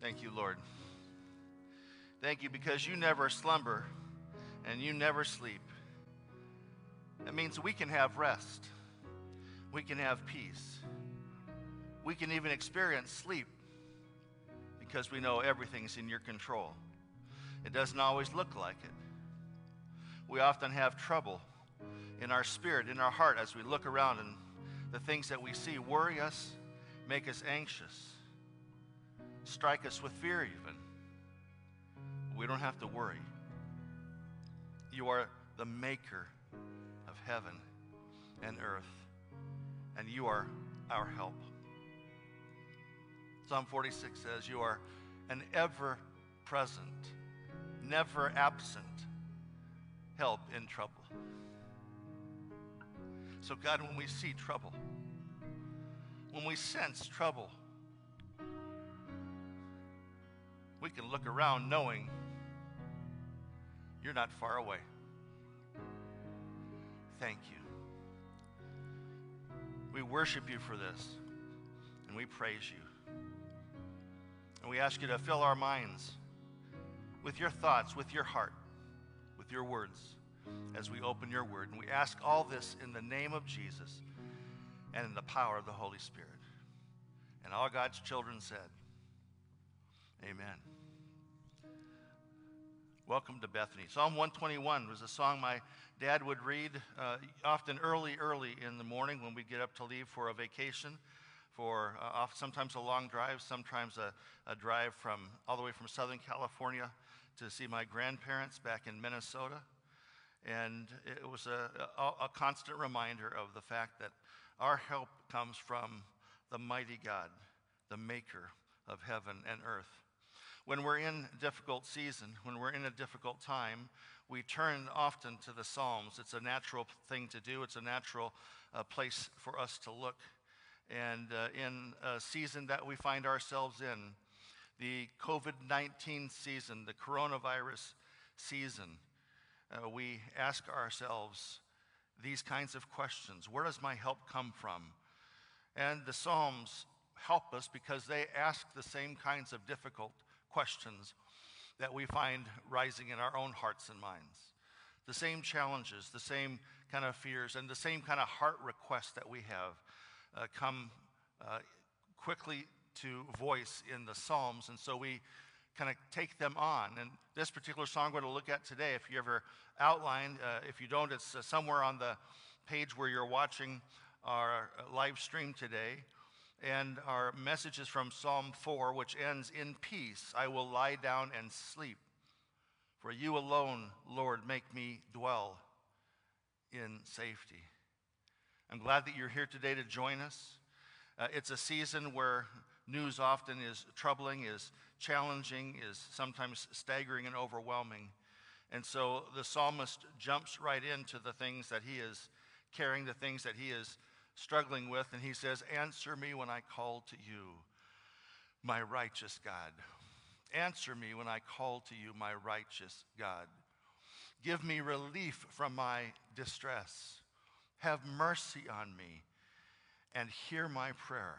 Thank you, Lord. Thank you because you never slumber and you never sleep. That means we can have rest, we can have peace, we can even experience sleep because we know everything's in your control. It doesn't always look like it. We often have trouble in our spirit, in our heart, as we look around and the things that we see worry us, make us anxious, strike us with fear, even. We don't have to worry. You are the maker of heaven and earth, and you are our help. Psalm 46 says, You are an ever present, never absent help in trouble. So, God, when we see trouble, when we sense trouble, we can look around knowing you're not far away. Thank you. We worship you for this, and we praise you. And we ask you to fill our minds with your thoughts, with your heart, with your words as we open your word. And we ask all this in the name of Jesus and in the power of the Holy Spirit. And all God's children said, Amen. Welcome to Bethany. Psalm 121 was a song my dad would read uh, often early, early in the morning when we get up to leave for a vacation, for uh, sometimes a long drive, sometimes a, a drive from all the way from Southern California to see my grandparents back in Minnesota. And it was a, a, a constant reminder of the fact that our help comes from the mighty God, the maker of heaven and earth. When we're in a difficult season, when we're in a difficult time, we turn often to the Psalms. It's a natural thing to do, it's a natural uh, place for us to look. And uh, in a season that we find ourselves in, the COVID 19 season, the coronavirus season, uh, we ask ourselves these kinds of questions Where does my help come from? And the Psalms help us because they ask the same kinds of difficult questions that we find rising in our own hearts and minds. The same challenges, the same kind of fears, and the same kind of heart requests that we have uh, come uh, quickly to voice in the Psalms. And so we kind of take them on. And this particular song we're going to look at today, if you ever outlined, uh, if you don't, it's uh, somewhere on the page where you're watching our uh, live stream today. And our message is from Psalm 4, which ends In peace I will lie down and sleep. For you alone, Lord, make me dwell in safety. I'm glad that you're here today to join us. Uh, it's a season where news often is troubling, is challenging, is sometimes staggering and overwhelming. And so the psalmist jumps right into the things that he is carrying, the things that he is struggling with, and he says, Answer me when I call to you, my righteous God. Answer me when I call to you, my righteous God. Give me relief from my distress. Have mercy on me and hear my prayer.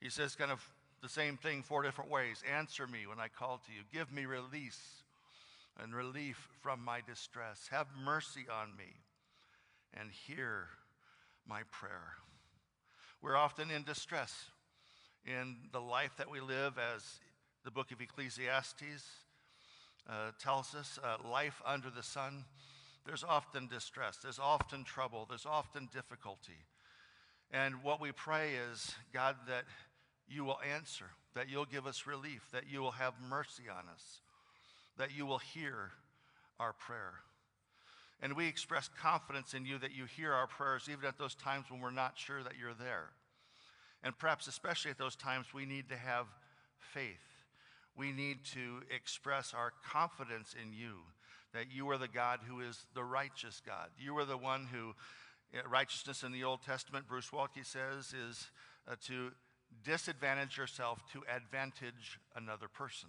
He says, kind of the same thing four different ways. Answer me when I call to you. Give me release and relief from my distress. Have mercy on me and hear my prayer. We're often in distress in the life that we live, as the book of Ecclesiastes uh, tells us uh, life under the sun. There's often distress, there's often trouble, there's often difficulty. And what we pray is, God, that you will answer, that you'll give us relief, that you will have mercy on us, that you will hear our prayer. And we express confidence in you that you hear our prayers, even at those times when we're not sure that you're there. And perhaps, especially at those times, we need to have faith. We need to express our confidence in you that you are the God who is the righteous God. You are the one who, uh, righteousness in the Old Testament, Bruce Waltke says, is uh, to disadvantage yourself to advantage another person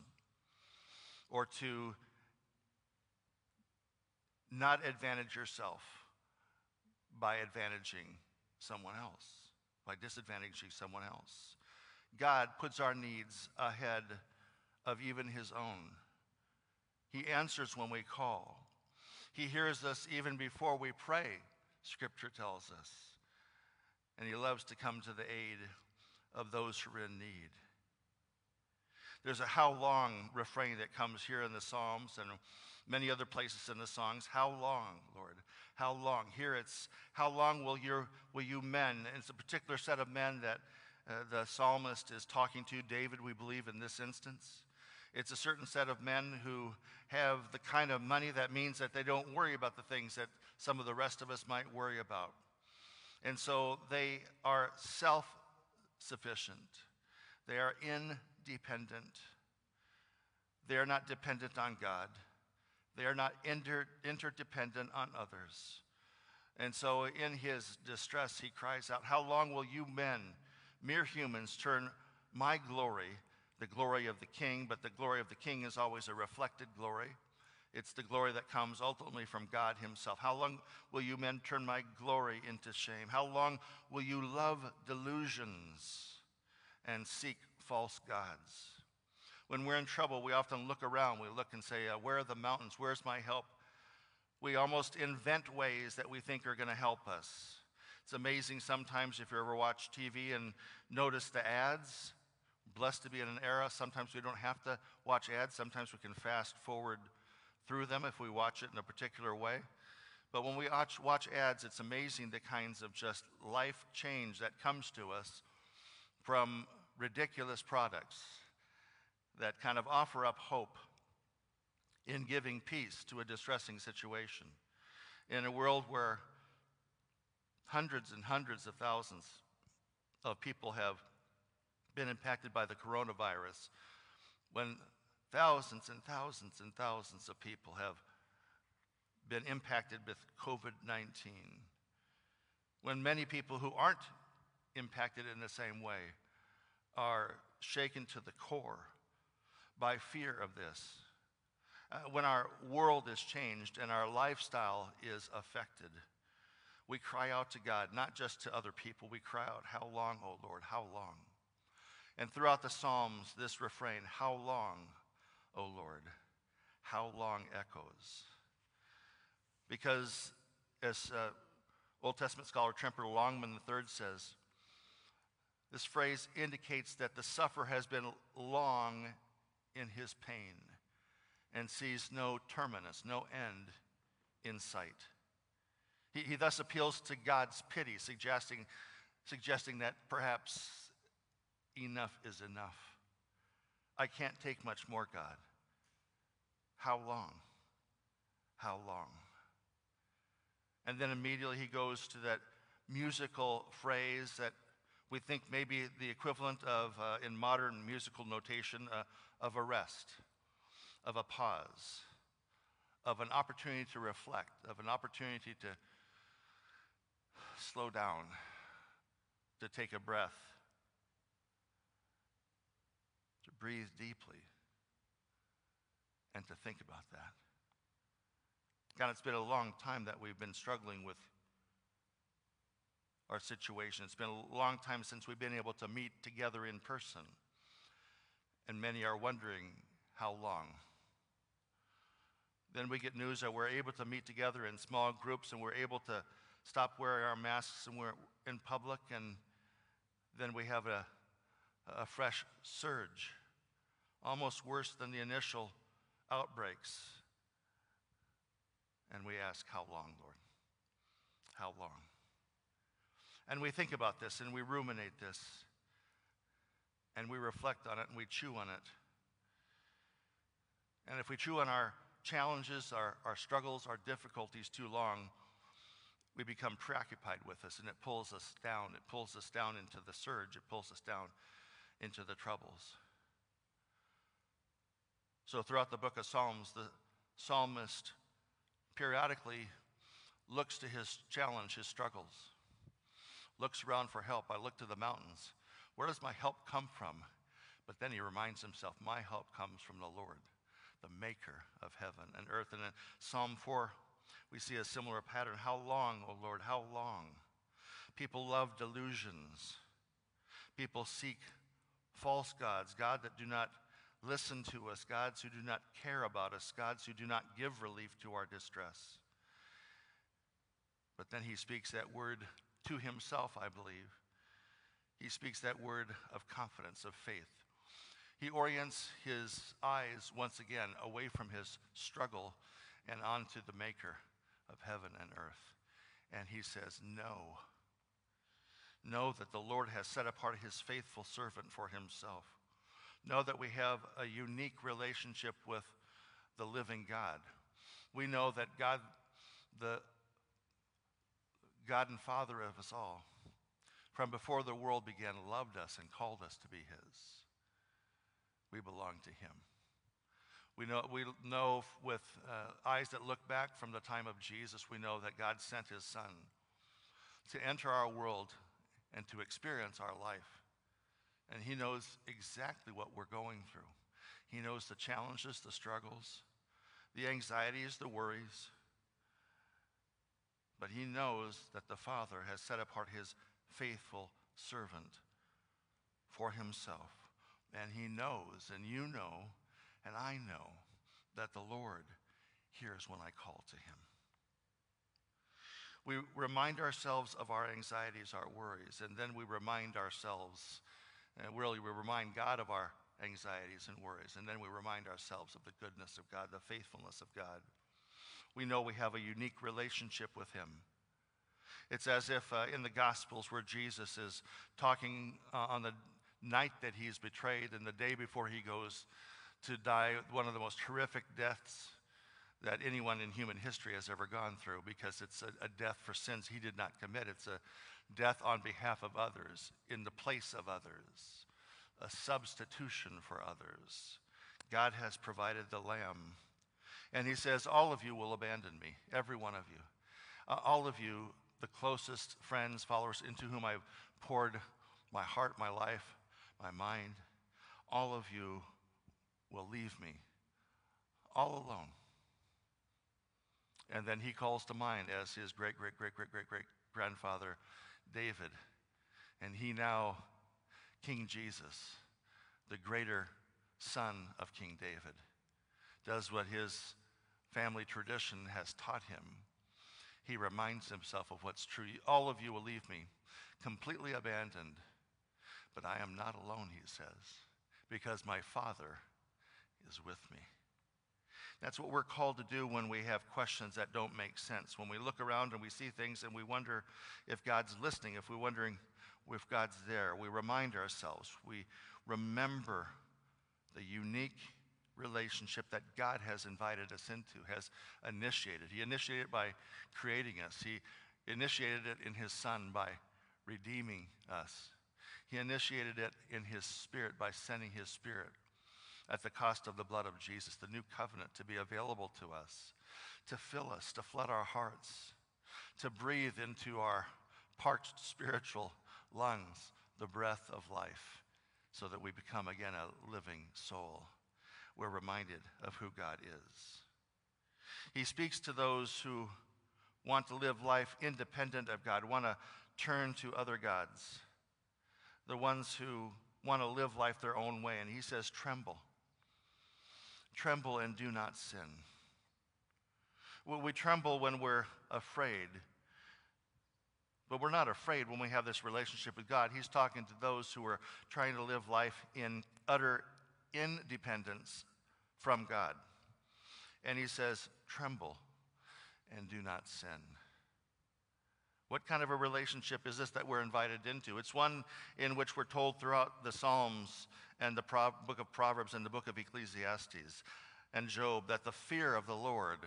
or to not advantage yourself by advantaging someone else, by disadvantaging someone else. God puts our needs ahead of even his own. He answers when we call. He hears us even before we pray, Scripture tells us. And he loves to come to the aid of those who are in need. There's a how long refrain that comes here in the Psalms and many other places in the songs. How long, Lord? How long? Here it's, how long will, your, will you men? And it's a particular set of men that uh, the psalmist is talking to, David, we believe, in this instance. It's a certain set of men who have the kind of money that means that they don't worry about the things that some of the rest of us might worry about. And so they are self sufficient, they are independent. They are not dependent on God. They are not inter- interdependent on others. And so, in his distress, he cries out, How long will you men, mere humans, turn my glory the glory of the king, but the glory of the king is always a reflected glory. It's the glory that comes ultimately from God Himself. How long will you men turn my glory into shame? How long will you love delusions and seek false gods? When we're in trouble, we often look around. We look and say, uh, Where are the mountains? Where's my help? We almost invent ways that we think are going to help us. It's amazing sometimes if you ever watch TV and notice the ads blessed to be in an era. Sometimes we don't have to watch ads. Sometimes we can fast forward through them if we watch it in a particular way. But when we watch, watch ads, it's amazing the kinds of just life change that comes to us from ridiculous products that kind of offer up hope in giving peace to a distressing situation. In a world where hundreds and hundreds of thousands of people have been impacted by the coronavirus, when thousands and thousands and thousands of people have been impacted with COVID 19, when many people who aren't impacted in the same way are shaken to the core by fear of this, uh, when our world is changed and our lifestyle is affected, we cry out to God, not just to other people, we cry out, How long, O Lord, how long? And throughout the Psalms, this refrain, How long, O Lord? How long echoes? Because, as uh, Old Testament scholar Tremper Longman III says, this phrase indicates that the sufferer has been long in his pain and sees no terminus, no end in sight. He, he thus appeals to God's pity, suggesting, suggesting that perhaps enough is enough. I can't take much more, God. How long? How long? And then immediately he goes to that musical phrase that we think may be the equivalent of, uh, in modern musical notation, uh, of a rest, of a pause, of an opportunity to reflect, of an opportunity to slow down, to take a breath, to breathe deeply and to think about that. God, it's been a long time that we've been struggling with our situation. It's been a long time since we've been able to meet together in person. And many are wondering how long. Then we get news that we're able to meet together in small groups and we're able to stop wearing our masks and we're in public. And then we have a, a fresh surge almost worse than the initial outbreaks. And we ask, How long, Lord? How long? And we think about this and we ruminate this and we reflect on it and we chew on it. And if we chew on our challenges, our, our struggles, our difficulties too long, we become preoccupied with us and it pulls us down. It pulls us down into the surge, it pulls us down into the troubles. So, throughout the book of Psalms, the psalmist periodically looks to his challenge, his struggles, looks around for help. I look to the mountains. Where does my help come from? But then he reminds himself, My help comes from the Lord, the maker of heaven and earth. And in Psalm 4, we see a similar pattern. How long, O Lord, how long? People love delusions. People seek false gods, God that do not listen to us, gods who do not care about us, gods who do not give relief to our distress. But then he speaks that word to himself, I believe. He speaks that word of confidence, of faith. He orients his eyes once again away from his struggle and onto the maker of heaven and earth. And he says, Know. Know that the Lord has set apart his faithful servant for himself. Know that we have a unique relationship with the living God. We know that God, the God and Father of us all, from before the world began, loved us and called us to be his. We belong to him. We know, we know with uh, eyes that look back from the time of Jesus, we know that God sent his son to enter our world and to experience our life. And he knows exactly what we're going through. He knows the challenges, the struggles, the anxieties, the worries. But he knows that the Father has set apart his faithful servant for himself. And he knows, and you know, and I know that the Lord hears when I call to him. We remind ourselves of our anxieties, our worries, and then we remind ourselves, and really we remind God of our anxieties and worries, and then we remind ourselves of the goodness of God, the faithfulness of God. We know we have a unique relationship with Him. It's as if uh, in the Gospels where Jesus is talking uh, on the night that he's betrayed and the day before he goes to die one of the most horrific deaths that anyone in human history has ever gone through because it's a, a, death for sins he did not commit. It's a death on behalf of others, in the place of others, a substitution for others. God has provided the Lamb. And he says, All of you will abandon me, every one of you. Uh, all of you, the closest friends, followers into whom I've poured my heart, my life, my mind, all of you will leave me all alone. And then he calls to mind as his great, great, great, great, great, great grandfather, David. And he now, King Jesus, the greater son of King David, does what his family tradition has taught him. He reminds himself of what's true. All of you will leave me completely abandoned, but I am not alone, he says, because my Father is with me. That's what we're called to do when we have questions that don't make sense. When we look around and we see things and we wonder if God's listening, if we're wondering if God's there, we remind ourselves, we remember the unique relationship that God has invited us into, has initiated. He initiated it by creating us, He initiated it in His Son by redeeming us. He initiated it in His Spirit by sending His Spirit at the cost of the blood of Jesus, the new covenant to be available to us, to fill us, to flood our hearts, to breathe into our parched spiritual lungs the breath of life so that we become again a living soul. We're reminded of who God is. He speaks to those who want to live life independent of God, want to turn to other gods, the ones who want to live life their own way. And he says, Tremble. Tremble and do not sin. Well, we tremble when we're afraid. But we're not afraid when we have this relationship with God. He's talking to those who are trying to live life in utter independence from God. And he says, Tremble and do not sin. What kind of a relationship is this that we're invited into? It's one in which we're told throughout the Psalms and the Pro- book of Proverbs and the book of Ecclesiastes and Job that the fear of the Lord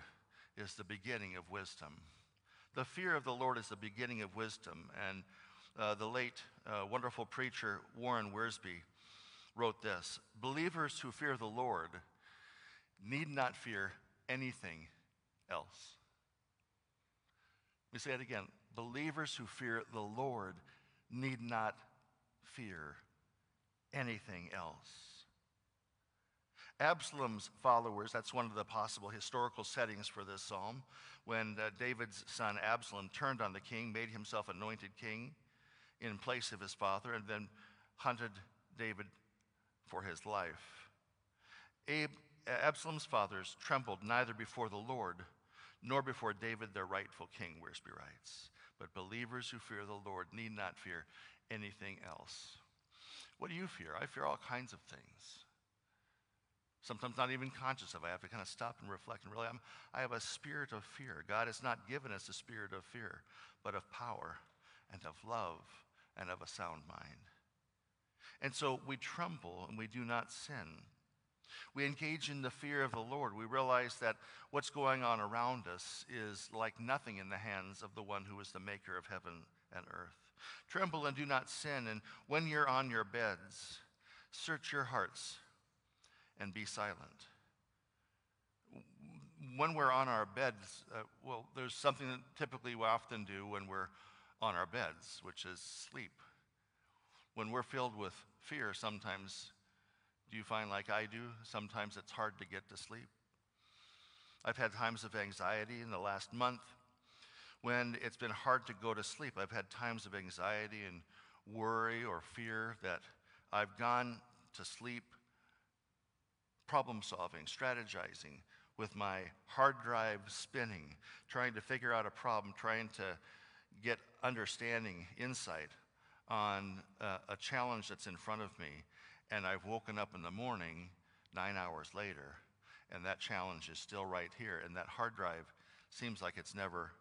is the beginning of wisdom. The fear of the Lord is the beginning of wisdom. And uh, the late uh, wonderful preacher Warren Wiersbe wrote this Believers who fear the Lord need not fear anything else. Let me say it again believers who fear the Lord need not fear anything else. Absalom's followers, that's one of the possible historical settings for this psalm, when uh, David's son Absalom turned on the king, made himself anointed king in place of his father, and then hunted David for his life. Abe, Absalom's fathers trembled neither before the Lord nor before David, their rightful king, Wiersbe writes. But believers who fear the Lord need not fear anything else. What do you fear? I fear all kinds of things. Sometimes not even conscious of. I have to kind of stop and reflect and really, I'm, I have a spirit of fear. God has not given us a spirit of fear, but of power and of love and of a sound mind. And so we tremble and we do not sin. We engage in the fear of the Lord. We realize that what's going on around us is like nothing in the hands of the one who is the maker of heaven and earth. Tremble and do not sin. And when you're on your beds, search your hearts and be silent. When we're on our beds, uh, well, there's something that typically we often do when we're on our beds, which is sleep. When we're filled with fear, sometimes do you find like I do? Sometimes it's hard to get to sleep. I've had times of anxiety in the last month when it's been hard to go to sleep. I've had times of anxiety and worry or fear that I've gone to sleep problem solving, strategizing, with my hard drive spinning, trying to figure out a problem, trying to get understanding, insight on a challenge that's in front of me and I've woken up in the morning nine hours later, and that challenge is still right here, and that hard drive seems like it's never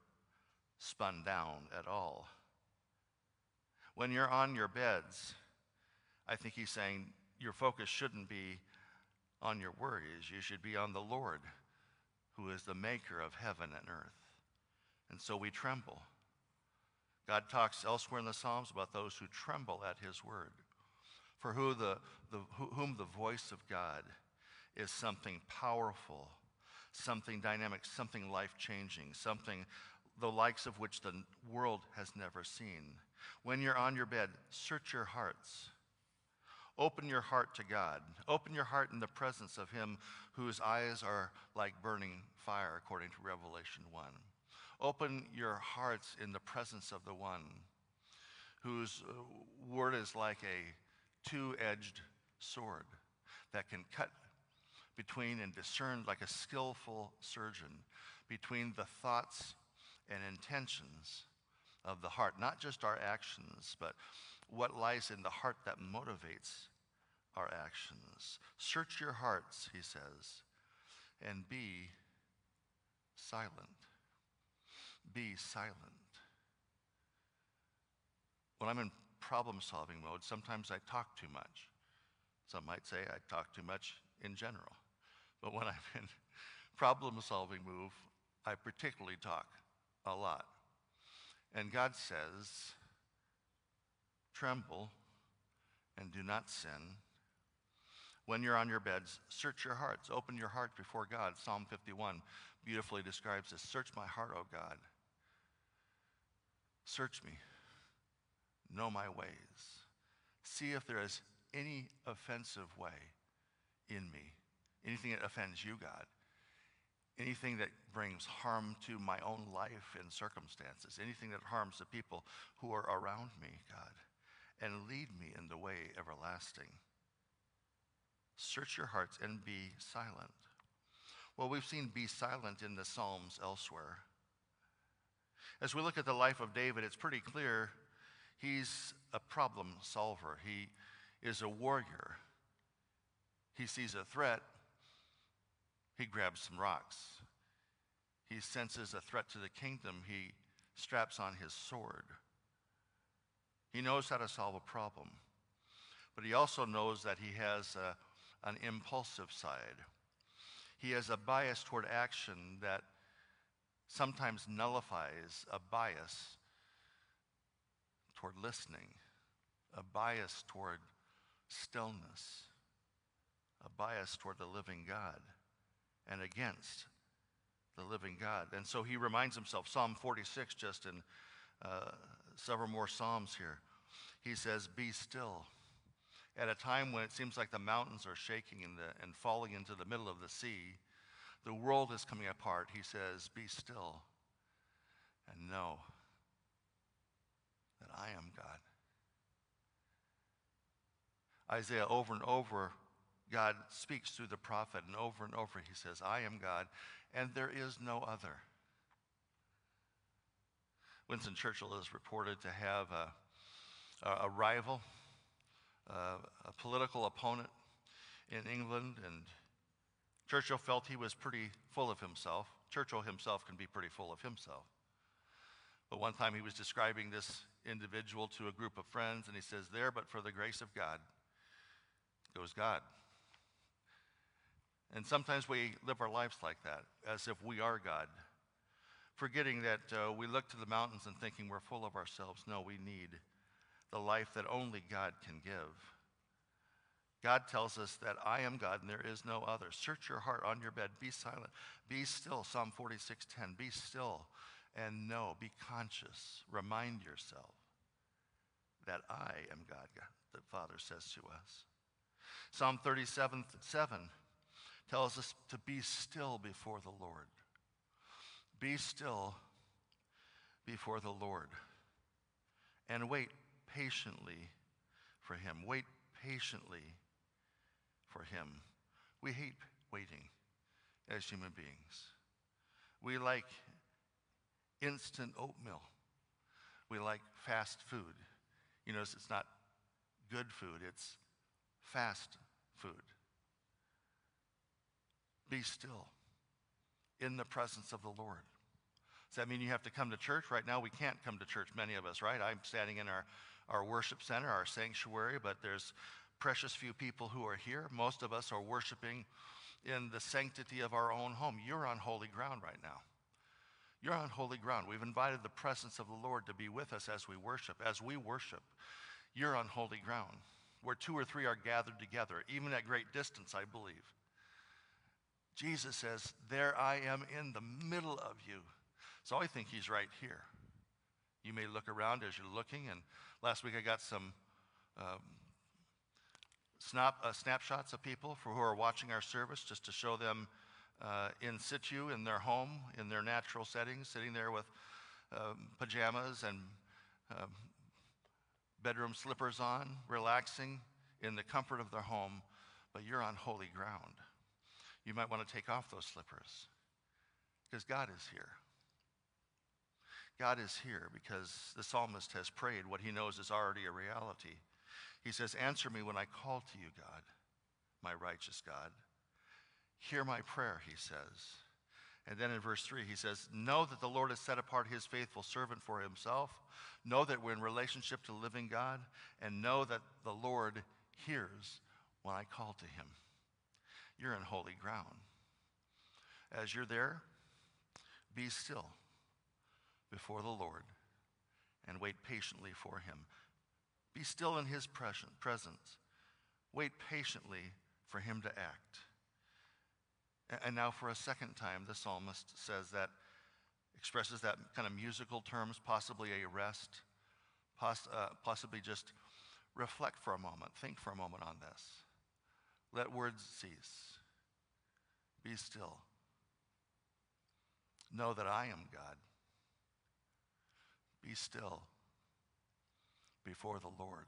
spun down at all. When you're on your beds, I think he's saying your focus shouldn't be on your worries. You should be on the Lord, who is the maker of heaven and earth. And so we tremble. God talks elsewhere in the Psalms about those who tremble at his word for who the, the, whom the voice of God is something powerful, something dynamic, something life changing, something the likes of which the world has never seen. When you're on your bed, search your hearts. Open your heart to God. Open your heart in the presence of Him whose eyes are like burning fire, according to Revelation 1. Open your hearts in the presence of the one whose uh, word is like a two edged sword that can cut between and discern like a skillful surgeon between the thoughts and intentions of the heart, not just our actions, but what lies in the heart that motivates our actions. Search your hearts, he says, and be silent. Be silent. When I'm in problem solving mode, sometimes I talk too much. Some might say I talk too much in general. But when I'm in problem solving move, I particularly talk a lot. And God says, tremble and do not sin. When you're on your beds, search your hearts. Open your heart before God. Psalm 51 beautifully describes this Search my heart, O God. Search me know my ways. See if there is any offensive way in me, anything that offends you, God, anything that brings harm to my own life and circumstances, anything that harms the people who are around me, God, and lead me in the way everlasting. Search your hearts and be silent. Well, we've seen be silent in the Psalms elsewhere. As we look at the life of David, it's pretty clear He's a problem solver. He is a warrior. He sees a threat, he grabs some rocks. He senses a threat to the kingdom, he straps on his sword. He knows how to solve a problem, but he also knows that he has a, an impulsive side. He has a bias toward action that sometimes nullifies a bias toward listening, a bias toward stillness, a bias toward the living God, and against the living God. And so he reminds himself, Psalm 46, just in uh, several more Psalms here, he says, Be still. At a time when it seems like the mountains are shaking the, and falling into the middle of the sea, the world is coming apart, he says, Be still and know that I am God. Isaiah over and over God speaks through the prophet, and over and over he says, I am God, and there is no other. Winston Churchill is reported to have a, a, a rival, uh, a political opponent in England, and Churchill felt he was pretty full of himself. Churchill himself can be pretty full of himself. But one time he was describing this individual to a group of friends, and he says, There, but for the grace of God, goes God. And sometimes we live our lives like that, as if we are God, forgetting that uh, we look to the mountains and thinking we're full of ourselves. No, we need the life that only God can give. God tells us that I am God and there is no other. Search your heart on your bed. Be silent. Be still. Psalm 46:10. Be still and know. Be conscious. Remind yourself that I am God, the Father says to us. Psalm 37 7 tells us to be still before the Lord. Be still before the Lord and wait patiently for him. Wait patiently for him. We hate waiting as human beings. We like instant oatmeal. We like fast food. You notice it's not good food, it's fast food. Be still in the presence of the Lord. Does that mean you have to come to church? Right now, we can't come to church, many of us, right? I'm standing in our, our worship center, our sanctuary, but there's precious few people who are here. Most of us are worshiping in the sanctity of our own home. You're on holy ground right now. You're on holy ground. We've invited the presence of the Lord to be with us as we worship. As we worship, you're on holy ground where two or three are gathered together, even at great distance, I believe. Jesus says, There I am in the middle of you. So I think he's right here. You may look around as you're looking, and last week I got some um, snap, uh, snapshots of people for who are watching our service just to show them uh, in situ in their home, in their natural settings, sitting there with um, pajamas and um, bedroom slippers on, relaxing in the comfort of their home, but you're on holy ground. You might want to take off those slippers because God is here. God is here because the psalmist has prayed what he knows is already a reality. He says, Answer me when I call to you, God, my righteous God. Hear my prayer, he says. And then in verse 3, he says, Know that the Lord has set apart his faithful servant for himself. Know that we're in relationship to living God. And know that the Lord hears when I call to him. You're in holy ground. As you're there, be still before the Lord and wait patiently for him. Be still in his presence. Wait patiently for him to act. And now, for a second time, the psalmist says that, expresses that kind of musical terms, possibly a rest, poss- uh, possibly just reflect for a moment, think for a moment on this. Let words cease. Be still. Know that I am God. Be still before the Lord,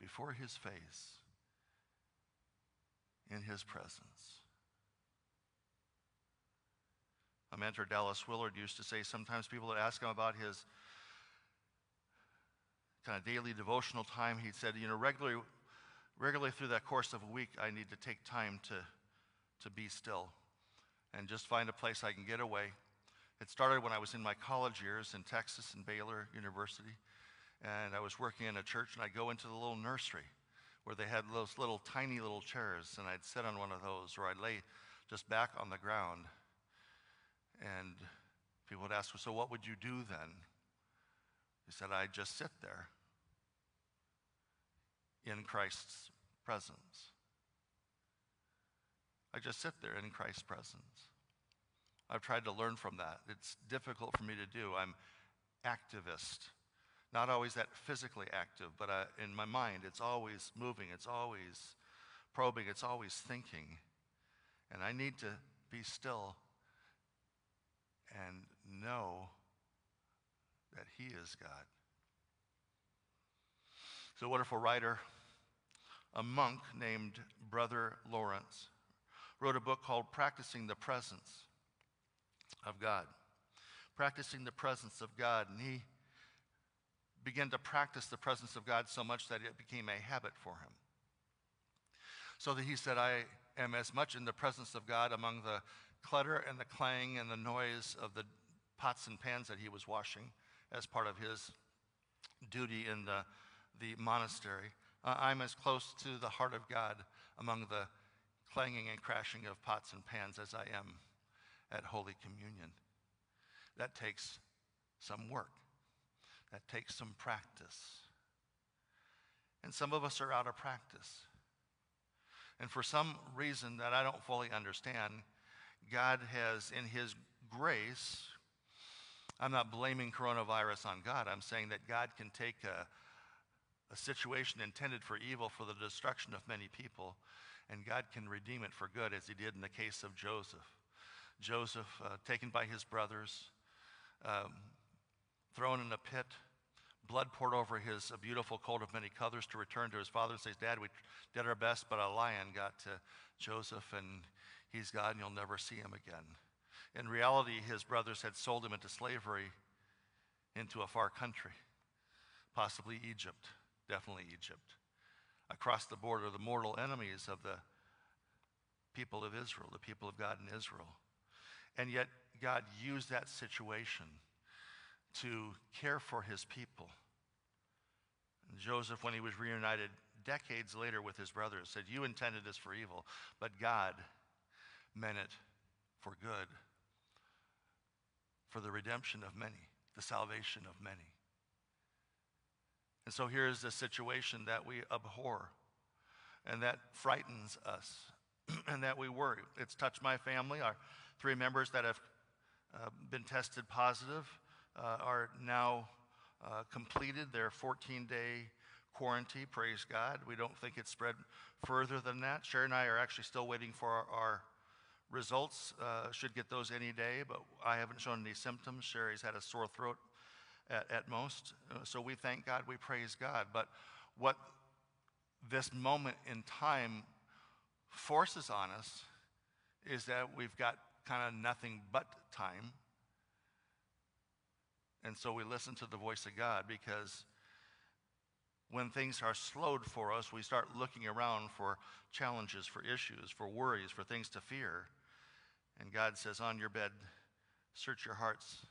before his face, in his presence. A mentor, Dallas Willard, used to say sometimes people would ask him about his kind of daily devotional time. He said, you know, regularly, regularly through that course of a week, I need to take time to, to be still and just find a place I can get away. It started when I was in my college years in Texas and Baylor University and I was working in a church, and I'd go into the little nursery where they had those little tiny little chairs, and I'd sit on one of those, or I'd lay just back on the ground. And people would ask, So what would you do then? He said, I'd just sit there in Christ's presence. I just sit there in Christ's presence. I've tried to learn from that. It's difficult for me to do. I'm activist. Not always that physically active, but uh, in my mind, it's always moving, it's always probing, it's always thinking. And I need to be still and know that He is God. So, a wonderful writer, a monk named Brother Lawrence, wrote a book called Practicing the Presence of God. Practicing the presence of God. And he began to practice the presence of God so much that it became a habit for him. So that he said, I am as much in the presence of God among the clutter and the clang and the noise of the pots and pans that he was washing as part of his duty in the, the monastery. Uh, I'm as close to the heart of God among the clanging and crashing of pots and pans as I am at Holy Communion. That takes some work, that takes some practice. And some of us are out of practice. And for some reason that I don't fully understand, God has, in His grace, I'm not blaming coronavirus on God. I'm saying that God can take a, a situation intended for evil for the destruction of many people, and God can redeem it for good, as He did in the case of Joseph. Joseph, uh, taken by his brothers, um, thrown in a pit, blood poured over his beautiful coat of many colors to return to his father and says, Dad, we did our best, but a lion got to Joseph, and he's God, and you'll never see him again. In reality, his brothers had sold him into slavery into a far country, possibly Egypt, definitely Egypt. Across the border, the mortal enemies of the people of Israel, the people of God in Israel. And yet, God used that situation to care for his people. And Joseph, when he was reunited decades later with his brothers, said, You intended this for evil, but God meant it for good for the redemption of many, the salvation of many. And so here's the situation that we abhor and that frightens us and that we worry. It's touched my family. Our three members that have uh, been tested positive are now uh, completed their 14 day quarantine. Praise God. We don't think it's spread further than that. Sherry and I are actually still waiting for our, our results. Uh, should get those any day, but I haven't shown any symptoms. Sherry's had a sore throat at, at most. Uh, so we thank God, we praise God. But what this moment in time forces on us is that we've got kind of nothing but time. And so we listen to the voice of God because when things are slowed for us, we start looking around for challenges, for issues, for worries, for things to fear. And God says, On your bed, search your hearts,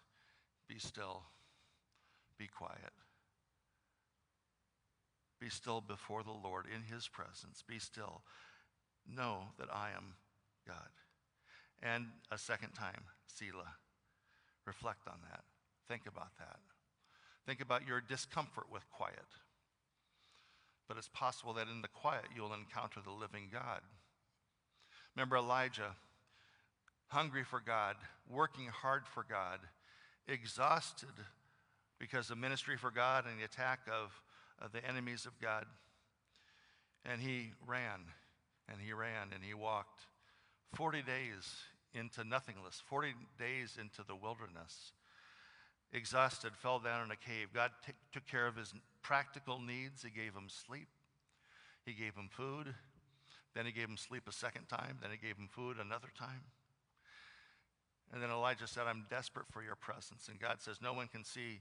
be still, be quiet. Be still before the Lord in his presence. Be still. Know that I am God. And a second time, Selah. Reflect on that. Think about that. Think about your discomfort with quiet. But it's possible that in the quiet you'll encounter the living God. Remember Elijah hungry for God, working hard for God, exhausted because of ministry for God and the attack of, of the enemies of God. And he ran and he ran and he walked 40 days into nothingness, 40 days into the wilderness. Exhausted, fell down in a cave. God t- took care of his practical needs. He gave him sleep, he gave him food. Then he gave him sleep a second time. Then he gave him food another time. And then Elijah said, I'm desperate for your presence. And God says, No one can see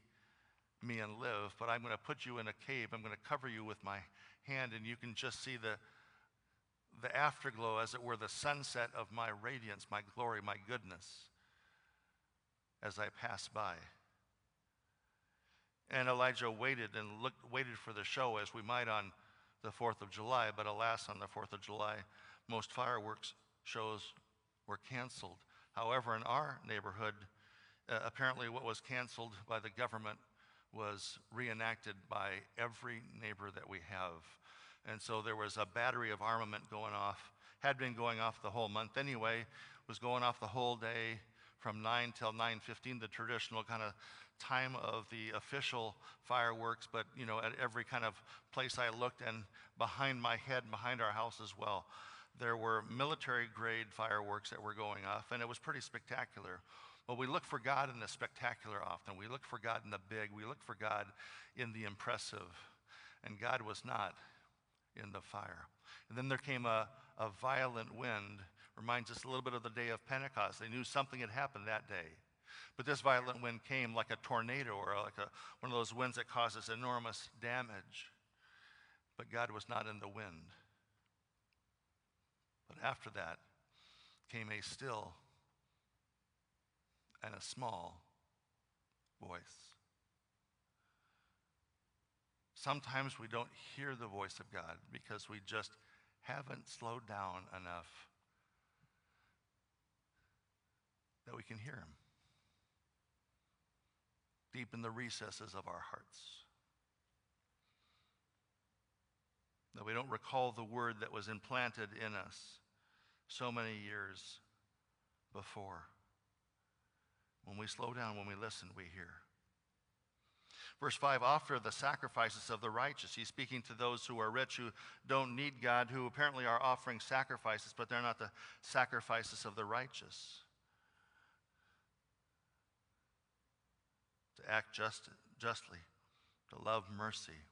me and live, but I'm going to put you in a cave. I'm going to cover you with my hand, and you can just see the, the afterglow, as it were, the sunset of my radiance, my glory, my goodness as I pass by. And Elijah waited and looked, waited for the show as we might on the 4th of July, but alas, on the 4th of July, most fireworks shows were canceled. However, in our neighborhood, uh, apparently what was canceled by the government was reenacted by every neighbor that we have. And so there was a battery of armament going off, had been going off the whole month anyway, was going off the whole day from 9 till 9.15, the traditional kind of time of the official fireworks, but you know, at every kind of place I looked and behind my head, and behind our house as well, there were military grade fireworks that were going off, and it was pretty spectacular. But we look for God in the spectacular often. We look for God in the big. We look for God in the impressive. And God was not in the fire. And then there came a, a violent wind. Reminds us a little bit of the day of Pentecost. They knew something had happened that day. But this violent wind came like a tornado or like a, one of those winds that causes enormous damage. But God was not in the wind. But after that came a still and a small voice. Sometimes we don't hear the voice of God because we just haven't slowed down enough that we can hear Him deep in the recesses of our hearts. That we don't recall the word that was implanted in us so many years before. When we slow down, when we listen, we hear. Verse 5 offer the sacrifices of the righteous. He's speaking to those who are rich, who don't need God, who apparently are offering sacrifices, but they're not the sacrifices of the righteous. To act just, justly, to love mercy,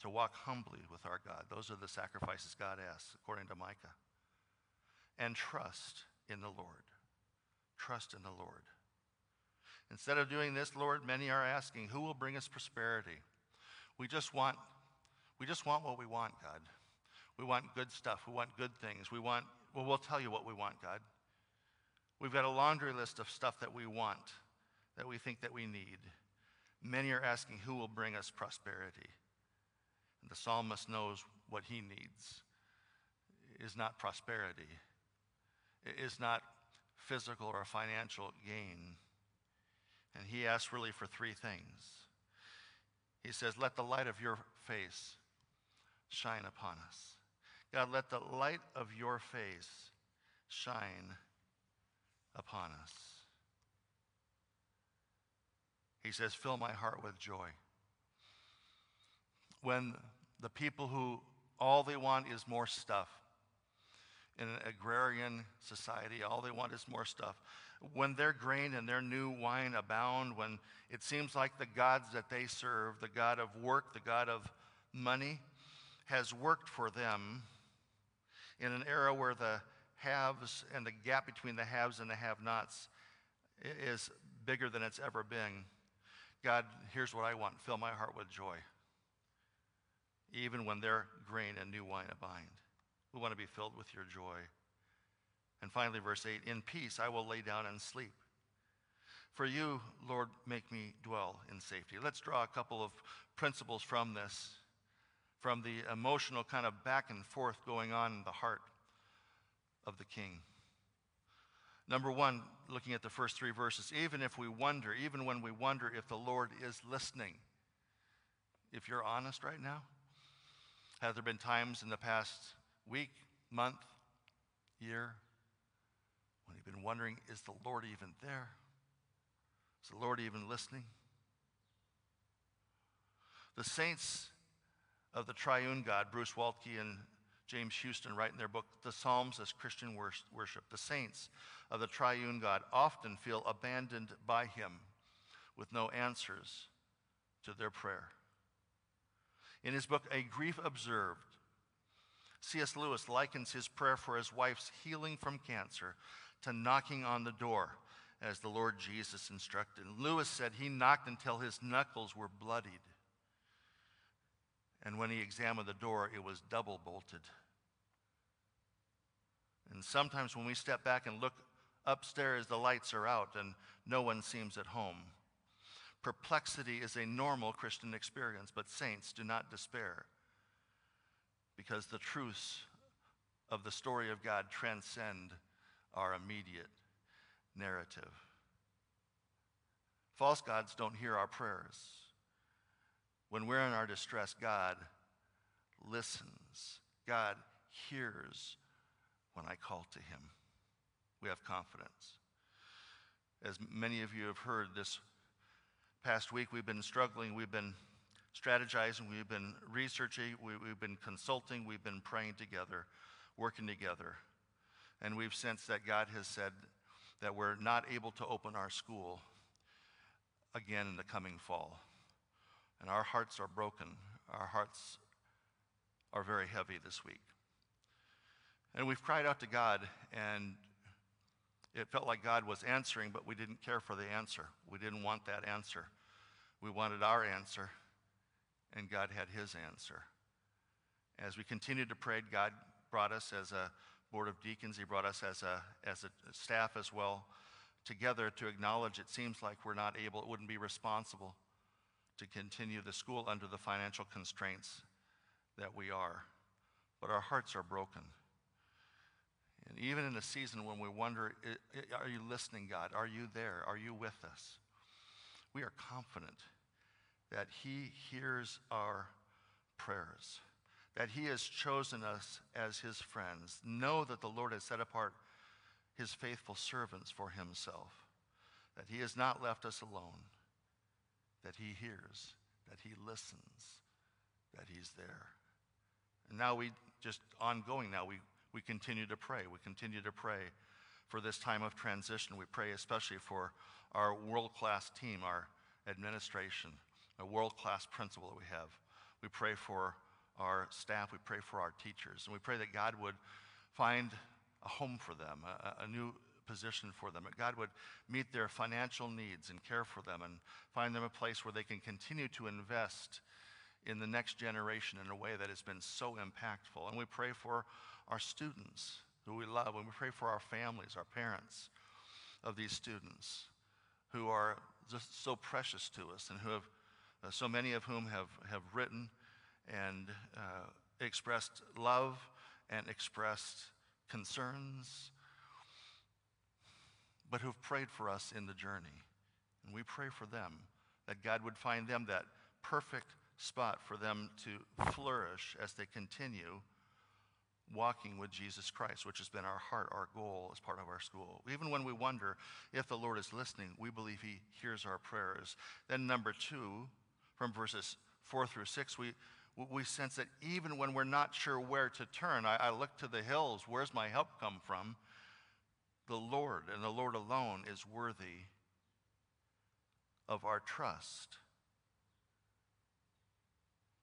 to walk humbly with our God. Those are the sacrifices God asks, according to Micah. And trust in the Lord. Trust in the Lord. Instead of doing this, Lord, many are asking, who will bring us prosperity? We just want we just want what we want, God. We want good stuff. We want good things. We want well, we'll tell you what we want, God. We've got a laundry list of stuff that we want, that we think that we need. Many are asking who will bring us prosperity. And the psalmist knows what he needs is not prosperity. It is not physical or financial gain. And he asks really for three things. He says, Let the light of your face shine upon us. God, let the light of your face shine upon us. He says, Fill my heart with joy. When the people who all they want is more stuff, in an agrarian society, all they want is more stuff. When their grain and their new wine abound, when it seems like the gods that they serve, the God of work, the God of money, has worked for them in an era where the haves and the gap between the haves and the have nots is bigger than it's ever been. God, here's what I want fill my heart with joy, even when their grain and new wine abound. We want to be filled with your joy. And finally, verse 8 In peace I will lay down and sleep. For you, Lord, make me dwell in safety. Let's draw a couple of principles from this, from the emotional kind of back and forth going on in the heart of the king. Number one, looking at the first three verses, even if we wonder, even when we wonder if the Lord is listening, if you're honest right now, have there been times in the past week, month, year, when you've been wondering, is the Lord even there? Is the Lord even listening? The saints of the triune God, Bruce Waltke and James Houston write in their book, The Psalms as Christian Worship. The saints of the triune God often feel abandoned by Him with no answers to their prayer. In his book, A Grief Observed, C.S. Lewis likens his prayer for his wife's healing from cancer to knocking on the door as the Lord Jesus instructed. Lewis said he knocked until his knuckles were bloodied. And when he examined the door, it was double bolted. And sometimes when we step back and look upstairs, the lights are out and no one seems at home. Perplexity is a normal Christian experience, but saints do not despair because the truths of the story of God transcend our immediate narrative. False gods don't hear our prayers. When we're in our distress, God listens. God hears when I call to him. We have confidence. As many of you have heard this past week, we've been struggling, we've been strategizing, we've been researching, we, have been consulting, we've been praying together, working together. And we've sensed that God has said that we're not able to open our school again in the coming fall. And our hearts are broken. Our hearts are very heavy this week. And we've cried out to God, and it felt like God was answering, but we didn't care for the answer. We didn't want that answer. We wanted our answer, and God had his answer. As we continued to pray, God brought us as a board of deacons, He brought us as a, as a staff as well together to acknowledge it seems like we're not able, it wouldn't be responsible to continue the school under the financial constraints that we are. But our hearts are broken. And even in a season when we wonder, are you listening, God? Are you there? Are you with us? We are confident that He hears our prayers, that He has chosen us as His friends. Know that the Lord has set apart His faithful servants for Himself, that He has not left us alone, that He hears, that He listens, that He's there. And now we just ongoing now, we we continue to pray. We continue to pray for this time of transition. We pray especially for our world class team, our administration, a world class principal that we have. We pray for our staff. We pray for our teachers. And we pray that God would find a home for them, a, a new position for them, that God would meet their financial needs and care for them and find them a place where they can continue to invest in the next generation in a way that has been so impactful. And we pray for our students who we love, and we pray for our families, our parents of these students who are just so precious to us and who have, uh, so many of whom have, have written and uh, expressed love and expressed concerns, but who've prayed for us in the journey. And we pray for them that God would find them that perfect spot for them to flourish as they continue walking with Jesus Christ, which has been our heart, our goal as part of our school. Even when we wonder if the Lord is listening, we believe He hears our prayers. Then, number two, from verses four through six, we, we sense that even when we're not sure where to turn, I, I look to the hills, where's my help come from? The Lord and the Lord alone is worthy of our trust.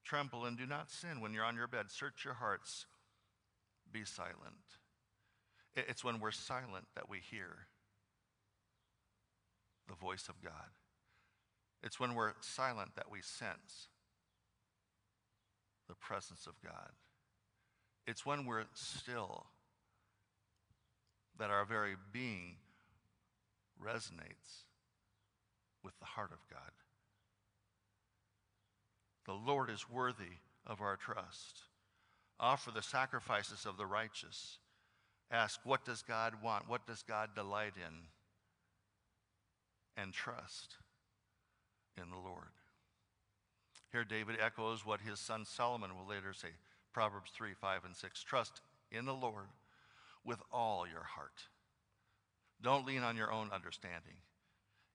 Tremble and do not sin when you're on your bed. Search your hearts be silent. It's when we're silent that we hear the voice of God. It's when we're silent that we sense the presence of God. It's when we're still that our very being resonates with the heart of God. The Lord is worthy of our trust. Offer the sacrifices of the righteous. Ask, what does God want? What does God delight in? And trust in the Lord. Here, David echoes what his son Solomon will later say Proverbs 3, 5, and 6. Trust in the Lord with all your heart. Don't lean on your own understanding.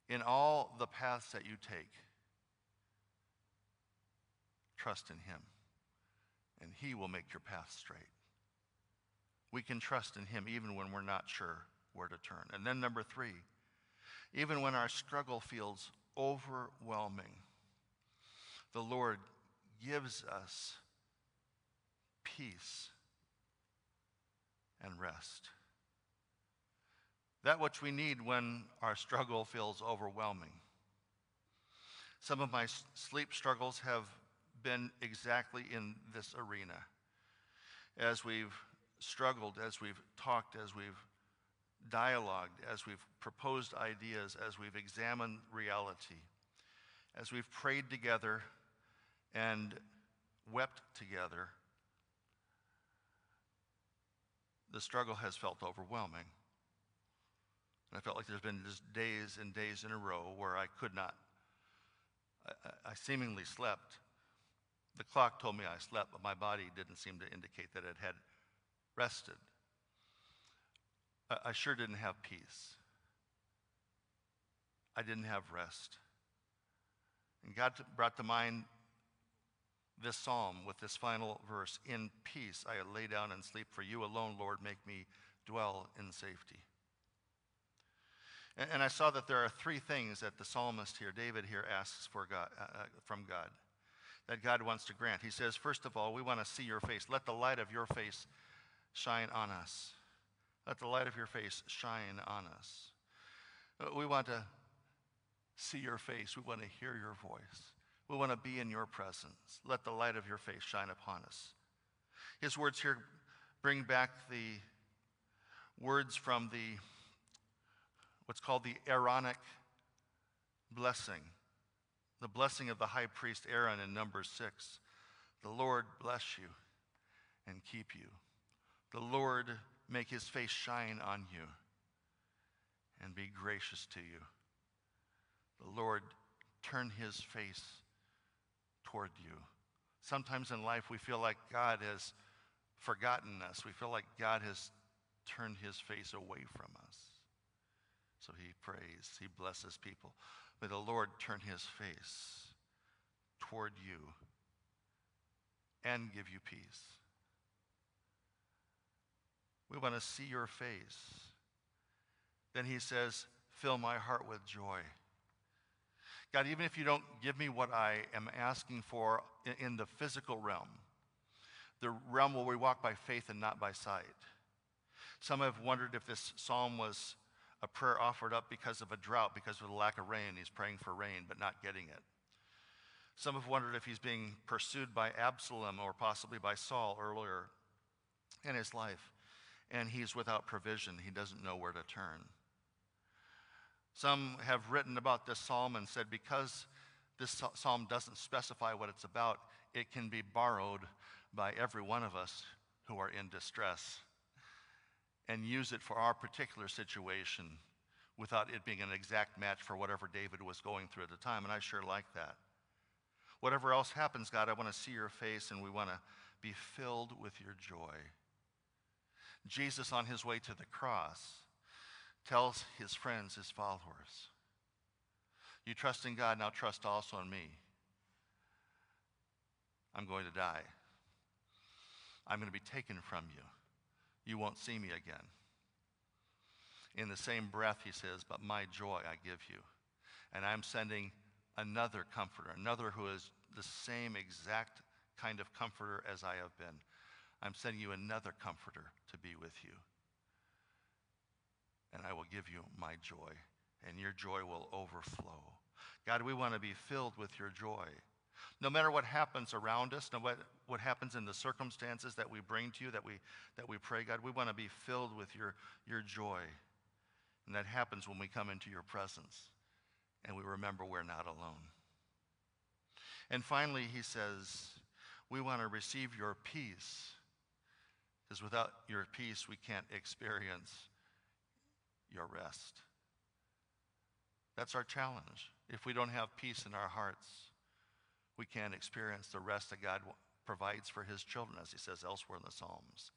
In all the paths that you take, trust in him and He will make your path straight. We can trust in Him even when we're not sure where to turn. And then, number three, even when our struggle feels overwhelming, the Lord gives us peace and rest. That which we need when our struggle feels overwhelming. Some of my sleep struggles have been exactly in this arena. As we've struggled, as we've talked, as we've dialogued, as we've proposed ideas, as we've examined reality, as we've prayed together and wept together, the struggle has felt overwhelming. And I felt like there's been just days and days in a row where I could not, I, I seemingly slept the clock told me I slept, but my body didn't seem to indicate that it had rested. I sure didn't have peace. I didn't have rest. And God brought to mind this psalm with this final verse In peace I lay down and sleep, for you alone, Lord, make me dwell in safety. And, I saw that there are three things that the psalmist here, David here, asks for God, uh, uh from God. that God wants to grant. He says, first of all, we want to see your face. Let the light of your face shine on us. Let the light of your face shine on us. Uh, we want to see your face. We want to hear your voice. We want to be in your presence. Let the light of your face shine upon us. His words here bring back the words from the what's called the Aaronic blessing, the blessing of the high priest Aaron in Numbers 6. The Lord bless you and keep you. The Lord make his face shine on you and be gracious to you. The Lord turn his face toward you. Sometimes in life we feel like God has forgotten us. We feel like God has turned his face away from us. So he prays, he blesses people. May the Lord turn his face toward you and give you peace. We want to see your face. Then he says, Fill my heart with joy. God, even if you don't give me what I am asking for in the physical realm, the realm where we walk by faith and not by sight. Some have wondered if this psalm was a prayer offered up because of a drought, because of the lack of rain. He's praying for rain, but not getting it. Some have wondered if he's being pursued by Absalom or possibly by Saul earlier in his life, and he's without provision. He doesn't know where to turn. Some have written about this psalm and said because this psalm doesn't specify what it's about, it can be borrowed by every one of us who are in distress and use it for our particular situation without it being an exact match for whatever David was going through at the time. And I sure like that. Whatever else happens, God, I want to see your face and we want to be filled with your joy. Jesus, on his way to the cross, tells his friends, his followers, You trust in God, now trust also in me. I'm going to die. I'm going to be taken from you you won't see me again. In the same breath, he says, But my joy I give you. And I'm sending another comforter, another who is the same exact kind of comforter as I have been. I'm sending you another comforter to be with you. And I will give you my joy, and your joy will overflow. God, we want to be filled with your joy. No matter what happens around us, no matter what happens in the circumstances that we bring to you, that we, that we pray, God, we want to be filled with your, your joy. And that happens when we come into your presence and we remember we're not alone. And finally, he says, we want to receive your peace. Because without your peace, we can't experience your rest. That's our challenge. If we don't have peace in our hearts, we can't experience the rest that God provides for his children, as he says elsewhere in the Psalms.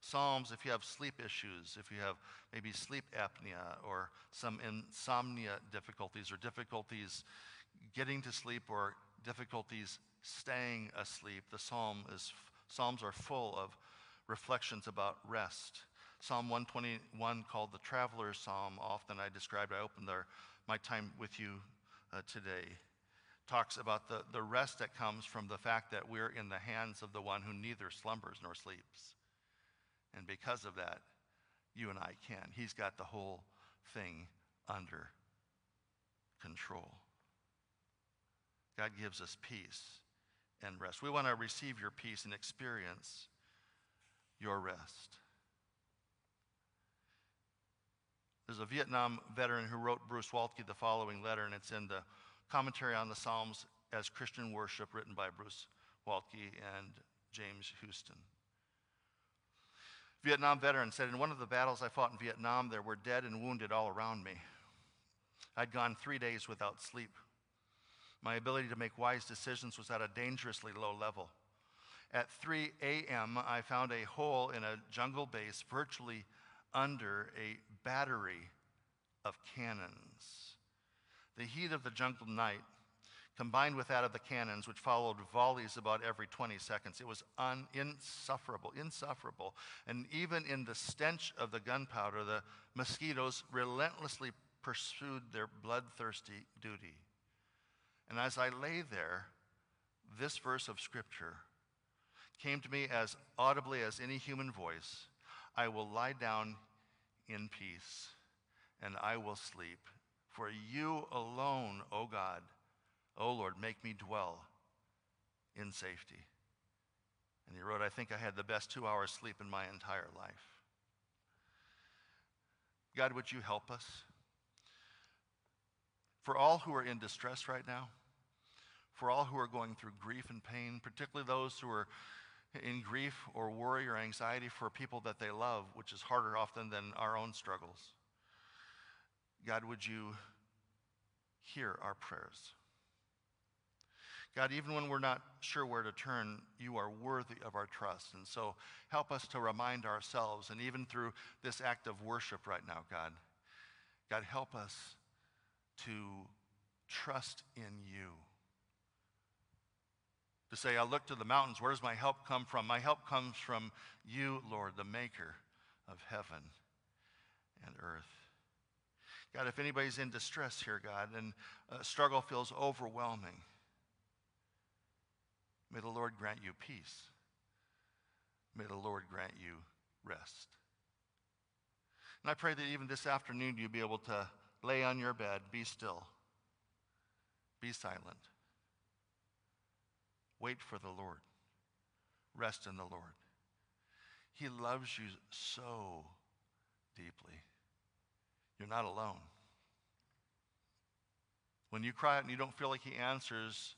Psalms, if you have sleep issues, if you have maybe sleep apnea or some insomnia difficulties or difficulties getting to sleep or difficulties staying asleep, the psalm is, Psalms are full of reflections about rest. Psalm 121, called the Traveler's Psalm, often I described, I opened there, my time with you uh, today talks about the, the rest that comes from the fact that we're in the hands of the one who neither slumbers nor sleeps. And because of that, you and I can. He's got the whole thing under control. God gives us peace and rest. We want to receive your peace and experience your rest. There's a Vietnam veteran who wrote Bruce Waltke the following letter, and it's in the Commentary on the Psalms as Christian Worship, written by Bruce Waltke and James Houston. Vietnam veteran said, In one of the battles I fought in Vietnam, there were dead and wounded all around me. I'd gone three days without sleep. My ability to make wise decisions was at a dangerously low level. At 3 a.m., I found a hole in a jungle base virtually under a battery of cannons. The heat of the jungle night, combined with that of the cannons, which followed volleys about every 20 seconds, it was un- insufferable, insufferable. And even in the stench of the gunpowder, the mosquitoes relentlessly pursued their bloodthirsty duty. And as I lay there, this verse of Scripture came to me as audibly as any human voice I will lie down in peace and I will sleep. For you alone, O God, O Lord, make me dwell in safety. And he wrote, I think I had the best two hours sleep in my entire life. God, would you help us? For all who are in distress right now, for all who are going through grief and pain, particularly those who are in grief or worry or anxiety for people that they love, which is harder often than our own struggles. God, would you hear our prayers? God, even when we're not sure where to turn, you are worthy of our trust. And so help us to remind ourselves, and even through this act of worship right now, God, God, help us to trust in you. To say, I look to the mountains, where does my help come from? My help comes from you, Lord, the maker of heaven and earth. God, if anybody's in distress here, God, and a struggle feels overwhelming, May the Lord grant you peace. May the Lord grant you rest. And I pray that even this afternoon you'll be able to lay on your bed, be still, be silent, wait for the Lord, rest in the Lord. He loves you so deeply. You're not alone. When you cry out and you don't feel like He answers,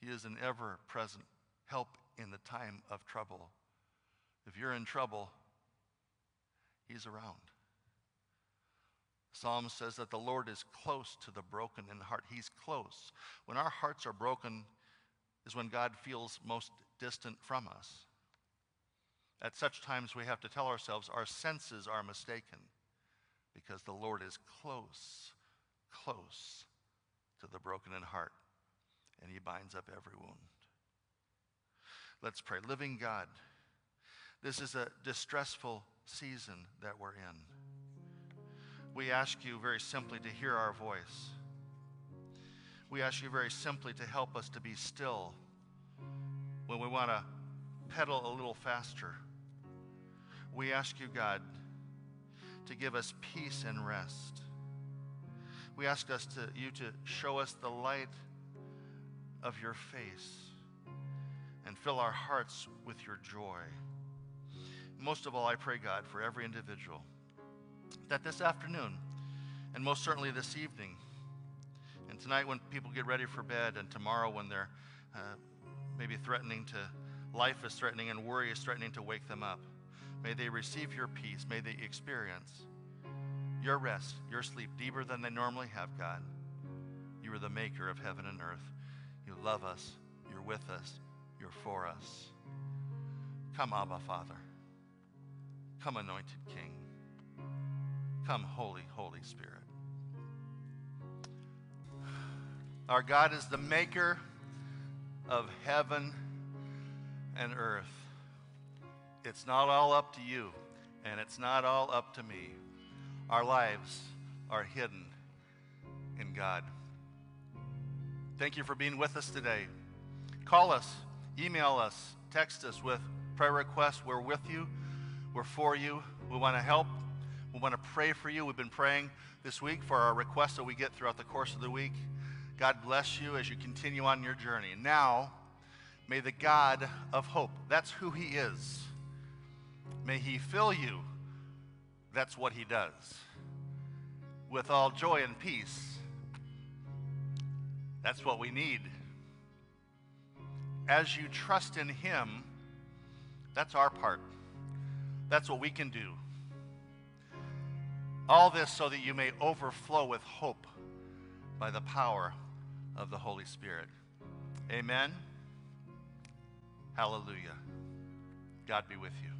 he is an ever present help in the time of trouble. If you're in trouble, He's around. Psalm says that the Lord is close to the broken in heart. He's close. When our hearts are broken, is when God feels most distant from us. At such times, we have to tell ourselves our senses are mistaken because the Lord is close, close to the broken in heart and he binds up every wound. Let's pray. Living God, this is a distressful season that we're in. We ask you very simply to hear our voice. We ask you very simply to help us to be still when we want to pedal a little faster. We ask you, God, to give us peace and rest. We ask us to you to show us the light of your face and fill our hearts with your joy. Most of all, I pray, God, for every individual that this afternoon, and most certainly this evening, tonight when people get ready for bed, and tomorrow when they're uh, maybe threatening to, life is threatening and worry is threatening to wake them up, may they receive your peace. May they experience your rest, your sleep deeper than they normally have, God. You are the maker of heaven and earth. You love us. You're with us. You're for us. Come, Abba, Father. Come, Anointed King. Come, Holy, Holy Spirit. Our God is the maker of heaven and earth. It's not all up to you, and it's not all up to me. Our lives are hidden in God. Thank you for being with us today. Call us, email us, text us with prayer requests. We're with you, we're for you. We want to help, we want to pray for you. We've been praying this week for our requests that we get throughout the course of the week. God bless you as you continue on your journey. Now, may the God of hope, that's who He is, may He fill you. That's what He does. With all joy and peace that's what we need. As you trust in Him, that's our part. That's what we can do. All this so that you may overflow with hope by the power of the Holy Spirit. Amen. Hallelujah. God be with you.